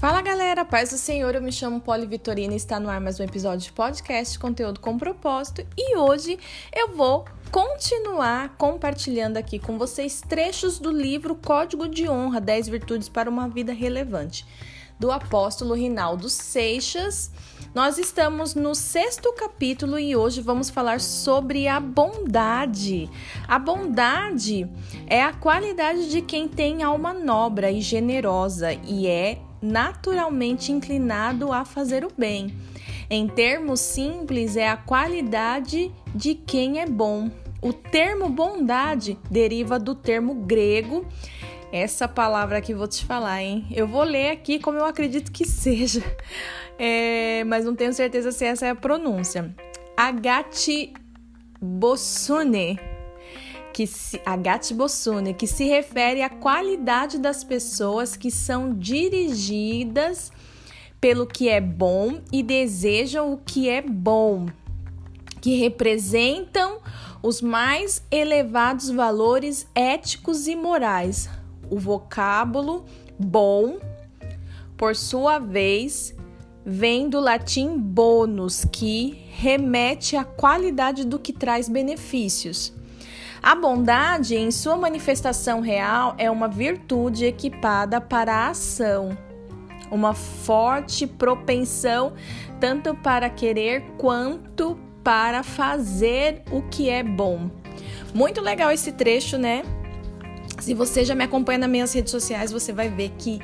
Fala galera, paz do Senhor, eu me chamo Poli Vitorina e está no ar mais um episódio de podcast, conteúdo com propósito. E hoje eu vou continuar compartilhando aqui com vocês trechos do livro Código de Honra: 10 Virtudes para uma Vida Relevante, do apóstolo Rinaldo Seixas. Nós estamos no sexto capítulo e hoje vamos falar sobre a bondade. A bondade é a qualidade de quem tem alma nobre e generosa e é naturalmente inclinado a fazer o bem. Em termos simples, é a qualidade de quem é bom. O termo bondade deriva do termo grego. Essa palavra que vou te falar, hein? Eu vou ler aqui como eu acredito que seja, é, mas não tenho certeza se essa é a pronúncia. Agati Bossune que se, a Gatibosune, que se refere à qualidade das pessoas que são dirigidas pelo que é bom e desejam o que é bom, que representam os mais elevados valores éticos e morais. O vocábulo bom, por sua vez, vem do latim bonus, que remete à qualidade do que traz benefícios. A bondade, em sua manifestação real, é uma virtude equipada para a ação, uma forte propensão tanto para querer quanto para fazer o que é bom. Muito legal esse trecho, né? Se você já me acompanha nas minhas redes sociais, você vai ver que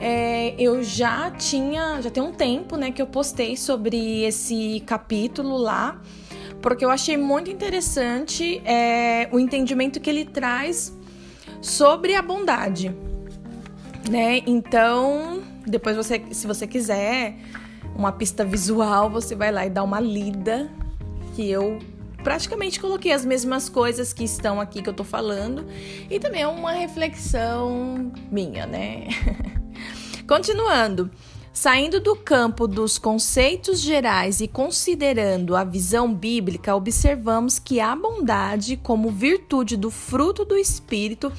é, eu já tinha, já tem um tempo, né, que eu postei sobre esse capítulo lá porque eu achei muito interessante é, o entendimento que ele traz sobre a bondade, né? Então, depois você, se você quiser uma pista visual, você vai lá e dá uma lida, que eu praticamente coloquei as mesmas coisas que estão aqui que eu tô falando, e também é uma reflexão minha, né? Continuando. Saindo do campo dos conceitos gerais e considerando a visão bíblica, observamos que a bondade, como virtude do fruto do Espírito,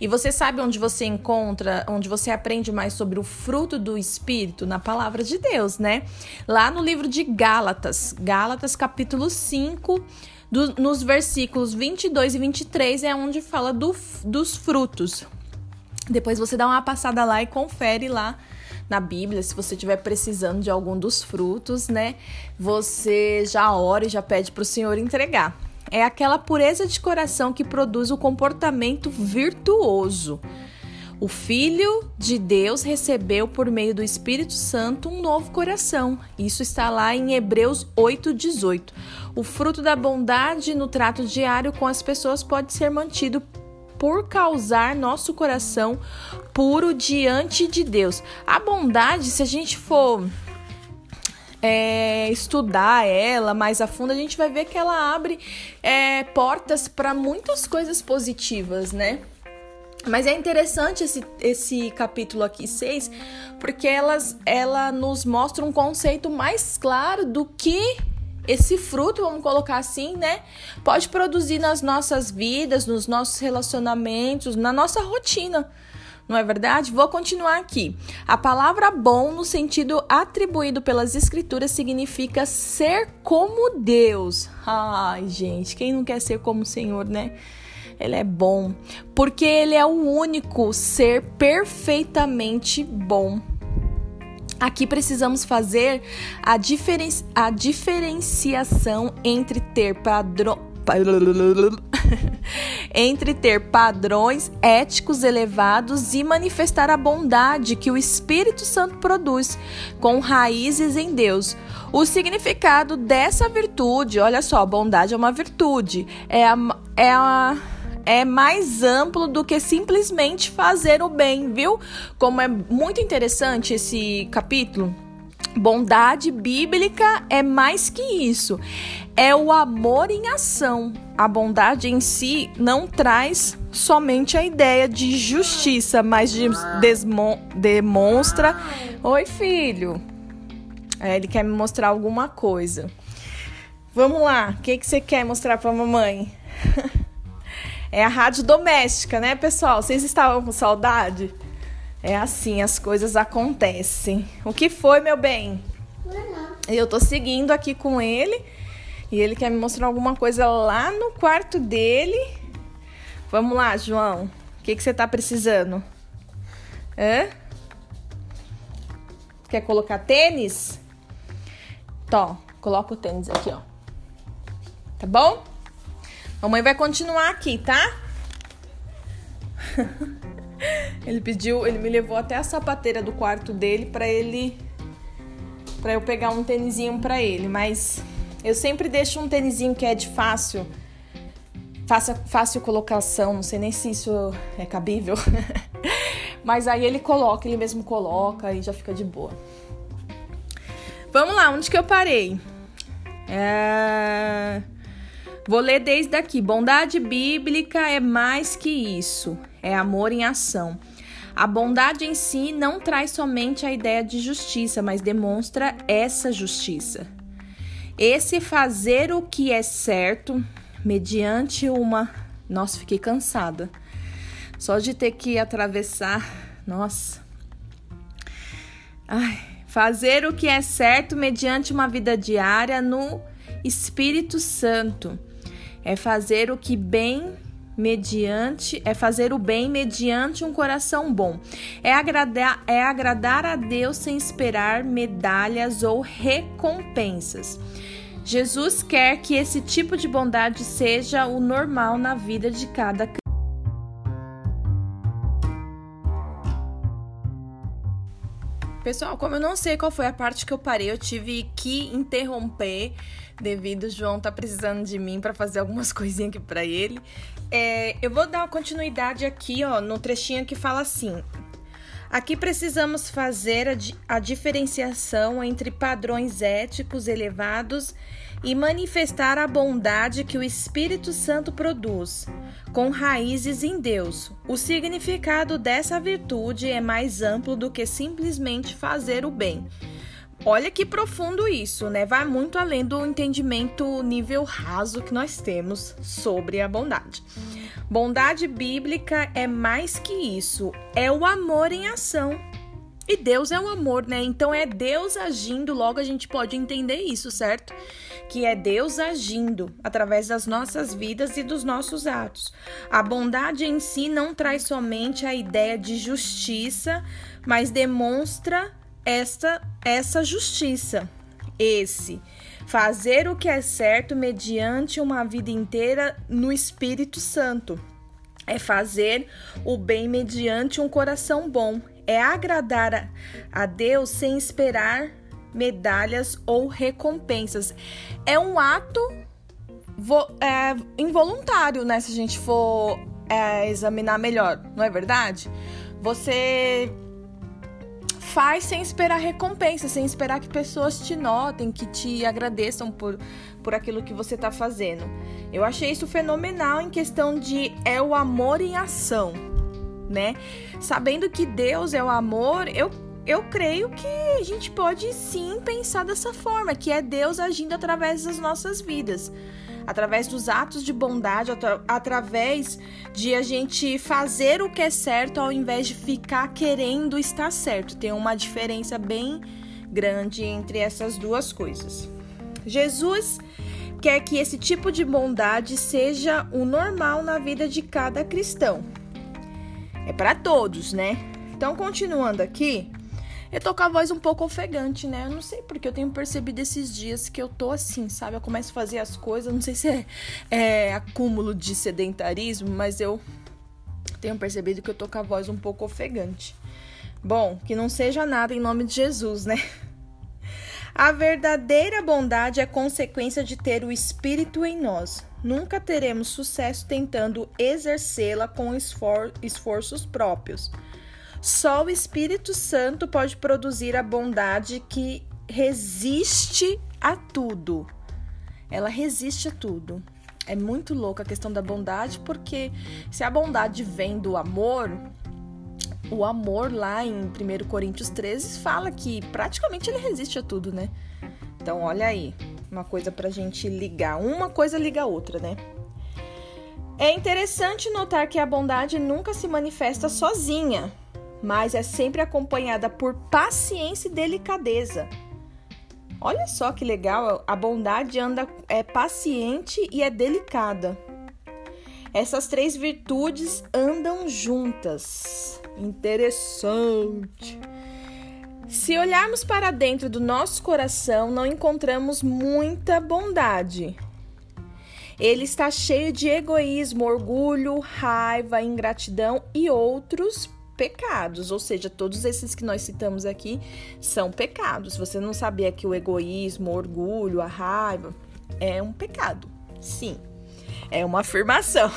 e você sabe onde você encontra, onde você aprende mais sobre o fruto do Espírito? Na palavra de Deus, né? Lá no livro de Gálatas, Gálatas capítulo 5. Do, nos versículos 22 e 23 é onde fala do, dos frutos. Depois você dá uma passada lá e confere lá na Bíblia, se você estiver precisando de algum dos frutos, né? Você já ora e já pede para o Senhor entregar. É aquela pureza de coração que produz o comportamento virtuoso. O Filho de Deus recebeu por meio do Espírito Santo um novo coração. Isso está lá em Hebreus 8:18. O fruto da bondade no trato diário com as pessoas pode ser mantido por causar nosso coração puro diante de Deus. A bondade, se a gente for é, estudar ela mais a fundo, a gente vai ver que ela abre é, portas para muitas coisas positivas, né? Mas é interessante esse, esse capítulo aqui, 6, porque elas, ela nos mostra um conceito mais claro do que esse fruto, vamos colocar assim, né? Pode produzir nas nossas vidas, nos nossos relacionamentos, na nossa rotina. Não é verdade? Vou continuar aqui. A palavra bom, no sentido atribuído pelas escrituras, significa ser como Deus. Ai, gente, quem não quer ser como o Senhor, né? Ele é bom, porque ele é o único ser perfeitamente bom. Aqui precisamos fazer a, diferen a diferenciação entre ter padrão entre ter padrões éticos elevados e manifestar a bondade que o Espírito Santo produz, com raízes em Deus. O significado dessa virtude, olha só, bondade é uma virtude, é a, é a é mais amplo do que simplesmente fazer o bem, viu? Como é muito interessante esse capítulo. Bondade bíblica é mais que isso. É o amor em ação. A bondade em si não traz somente a ideia de justiça, mas de demonstra. Oi, filho. É, ele quer me mostrar alguma coisa. Vamos lá. O que, que você quer mostrar para mamãe? É a rádio doméstica, né, pessoal? Vocês estavam com saudade? É assim, as coisas acontecem. O que foi, meu bem? Eu tô seguindo aqui com ele e ele quer me mostrar alguma coisa lá no quarto dele. Vamos lá, João. O que, que você tá precisando? Hã? Quer colocar tênis? Tó, coloca o tênis aqui, ó. Tá bom? Mamãe vai continuar aqui, tá? ele pediu, ele me levou até a sapateira do quarto dele para ele para eu pegar um tênisinho para ele, mas eu sempre deixo um tênisinho que é de fácil fácil, fácil colocação, não sei nem se isso é cabível. mas aí ele coloca, ele mesmo coloca e já fica de boa. Vamos lá, onde que eu parei? É... Vou ler desde aqui. Bondade bíblica é mais que isso, é amor em ação. A bondade em si não traz somente a ideia de justiça, mas demonstra essa justiça. Esse fazer o que é certo, mediante uma. Nossa, fiquei cansada. Só de ter que atravessar. Nossa. Ai, fazer o que é certo mediante uma vida diária no Espírito Santo é fazer o que bem mediante é fazer o bem mediante um coração bom. É agradar é agradar a Deus sem esperar medalhas ou recompensas. Jesus quer que esse tipo de bondade seja o normal na vida de cada Pessoal, como eu não sei qual foi a parte que eu parei, eu tive que interromper devido o João tá precisando de mim para fazer algumas coisinhas aqui para ele. É, eu vou dar uma continuidade aqui, ó, no trechinho que fala assim: Aqui precisamos fazer a, a diferenciação entre padrões éticos elevados e manifestar a bondade que o Espírito Santo produz, com raízes em Deus. O significado dessa virtude é mais amplo do que simplesmente fazer o bem. Olha que profundo isso, né? Vai muito além do entendimento nível raso que nós temos sobre a bondade. Bondade bíblica é mais que isso, é o amor em ação. E Deus é o amor, né? Então é Deus agindo, logo a gente pode entender isso, certo? Que é Deus agindo através das nossas vidas e dos nossos atos. A bondade em si não traz somente a ideia de justiça, mas demonstra esta essa justiça. Esse fazer o que é certo mediante uma vida inteira no Espírito Santo. É fazer o bem mediante um coração bom é agradar a Deus sem esperar medalhas ou recompensas. É um ato é, involuntário, né? Se a gente for é, examinar melhor, não é verdade? Você faz sem esperar recompensa, sem esperar que pessoas te notem, que te agradeçam por, por aquilo que você está fazendo. Eu achei isso fenomenal em questão de é o amor em ação né? Sabendo que Deus é o amor, eu eu creio que a gente pode sim pensar dessa forma, que é Deus agindo através das nossas vidas, através dos atos de bondade, atra através de a gente fazer o que é certo ao invés de ficar querendo estar certo. Tem uma diferença bem grande entre essas duas coisas. Jesus quer que esse tipo de bondade seja o normal na vida de cada cristão é para todos, né? Então, continuando aqui, eu tô com a voz um pouco ofegante, né? Eu não sei porque eu tenho percebido esses dias que eu tô assim, sabe? Eu começo a fazer as coisas, não sei se é, é acúmulo de sedentarismo, mas eu tenho percebido que eu tô com a voz um pouco ofegante. Bom, que não seja nada em nome de Jesus, né? A verdadeira bondade é consequência de ter o Espírito em nós. Nunca teremos sucesso tentando exercê-la com esfor esforços próprios. Só o Espírito Santo pode produzir a bondade que resiste a tudo. Ela resiste a tudo. É muito louca a questão da bondade, porque se a bondade vem do amor, o amor lá em 1 Coríntios 13 fala que praticamente ele resiste a tudo, né? Então, olha aí, uma coisa pra gente ligar. Uma coisa liga a outra, né? É interessante notar que a bondade nunca se manifesta sozinha. Mas é sempre acompanhada por paciência e delicadeza. Olha só que legal, a bondade anda é paciente e é delicada. Essas três virtudes andam juntas. Interessante. Se olharmos para dentro do nosso coração, não encontramos muita bondade. Ele está cheio de egoísmo, orgulho, raiva, ingratidão e outros pecados, ou seja, todos esses que nós citamos aqui são pecados. Você não sabia que o egoísmo, o orgulho, a raiva é um pecado? Sim, é uma afirmação.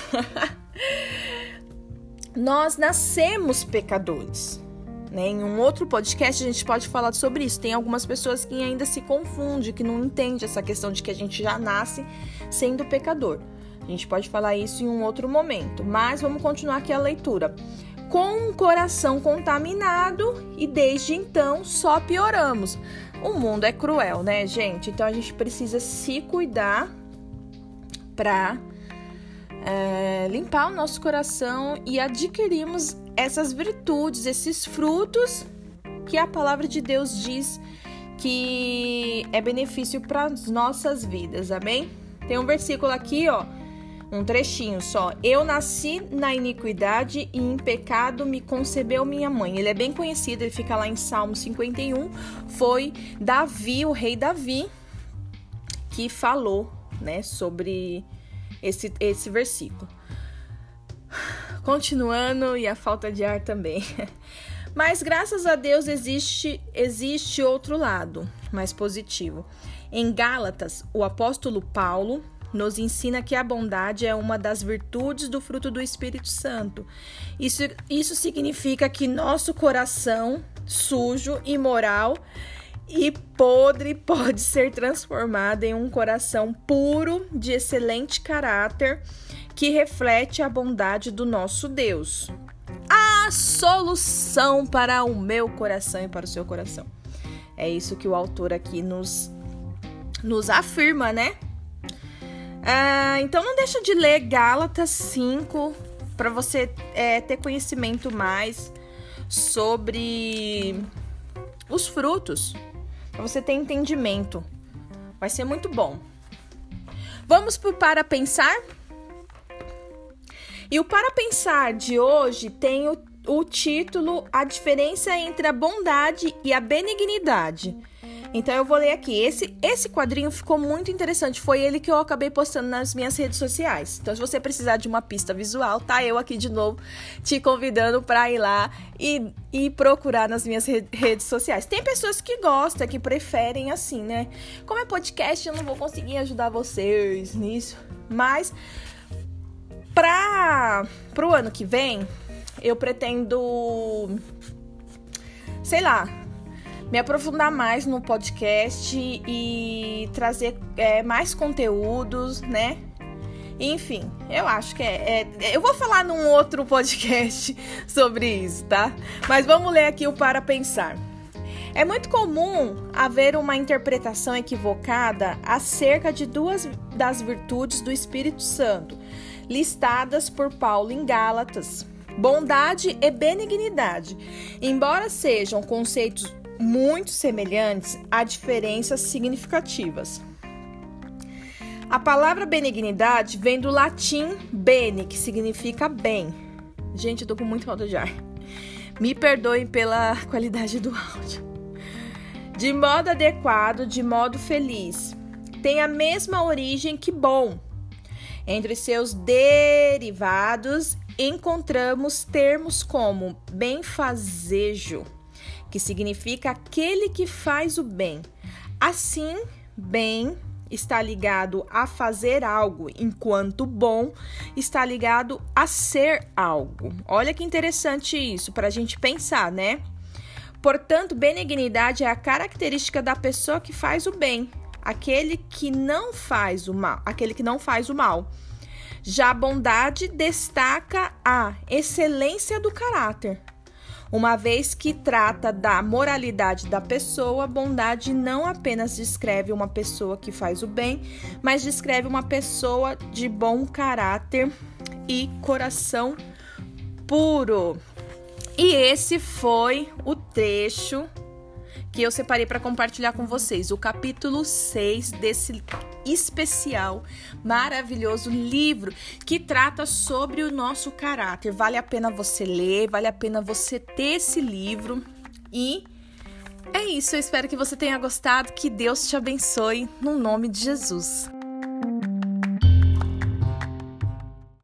nós nascemos pecadores. Né? Em um outro podcast a gente pode falar sobre isso. Tem algumas pessoas que ainda se confundem, que não entendem essa questão de que a gente já nasce sendo pecador. A gente pode falar isso em um outro momento, mas vamos continuar aqui a leitura com um coração contaminado e desde então só pioramos. O mundo é cruel, né, gente? Então a gente precisa se cuidar para é, limpar o nosso coração e adquirirmos essas virtudes, esses frutos que a palavra de Deus diz que é benefício para as nossas vidas, amém? Tem um versículo aqui, ó um trechinho só. Eu nasci na iniquidade e em pecado me concebeu minha mãe. Ele é bem conhecido, ele fica lá em Salmo 51. Foi Davi, o rei Davi, que falou, né, sobre esse, esse versículo. Continuando, e a falta de ar também. Mas graças a Deus existe existe outro lado, mais positivo. Em Gálatas, o apóstolo Paulo nos ensina que a bondade é uma das virtudes do fruto do Espírito Santo. Isso, isso significa que nosso coração sujo, imoral e podre pode ser transformado em um coração puro, de excelente caráter, que reflete a bondade do nosso Deus. A solução para o meu coração e para o seu coração. É isso que o autor aqui nos, nos afirma, né? Ah, então não deixa de ler Gálatas 5 para você é, ter conhecimento mais sobre os frutos, para você ter entendimento. Vai ser muito bom. Vamos pro para pensar? E o para pensar de hoje tem o, o título A diferença entre a bondade e a benignidade. Então eu vou ler aqui. Esse, esse quadrinho ficou muito interessante. Foi ele que eu acabei postando nas minhas redes sociais. Então, se você precisar de uma pista visual, tá eu aqui de novo te convidando para ir lá e, e procurar nas minhas redes sociais. Tem pessoas que gostam, que preferem assim, né? Como é podcast, eu não vou conseguir ajudar vocês nisso. Mas para pro ano que vem, eu pretendo sei lá, me aprofundar mais no podcast e trazer é, mais conteúdos, né? Enfim, eu acho que é, é, Eu vou falar num outro podcast sobre isso, tá? Mas vamos ler aqui o Para Pensar. É muito comum haver uma interpretação equivocada acerca de duas das virtudes do Espírito Santo, listadas por Paulo em Gálatas: bondade e benignidade. Embora sejam conceitos muito semelhantes, há diferenças significativas. A palavra benignidade vem do latim bene, que significa bem. Gente, eu tô com muito falta de ar. Me perdoem pela qualidade do áudio. De modo adequado, de modo feliz. Tem a mesma origem que bom. Entre seus derivados, encontramos termos como benfazejo, que significa aquele que faz o bem. Assim, bem está ligado a fazer algo, enquanto bom está ligado a ser algo. Olha que interessante isso para a gente pensar, né? Portanto, benignidade é a característica da pessoa que faz o bem, aquele que não faz o mal, aquele que não faz o mal. Já a bondade destaca a excelência do caráter, uma vez que trata da moralidade da pessoa, bondade não apenas descreve uma pessoa que faz o bem, mas descreve uma pessoa de bom caráter e coração puro. E esse foi o trecho que eu separei para compartilhar com vocês, o capítulo 6 desse especial, maravilhoso livro que trata sobre o nosso caráter. Vale a pena você ler, vale a pena você ter esse livro e é isso, eu espero que você tenha gostado, que Deus te abençoe no nome de Jesus.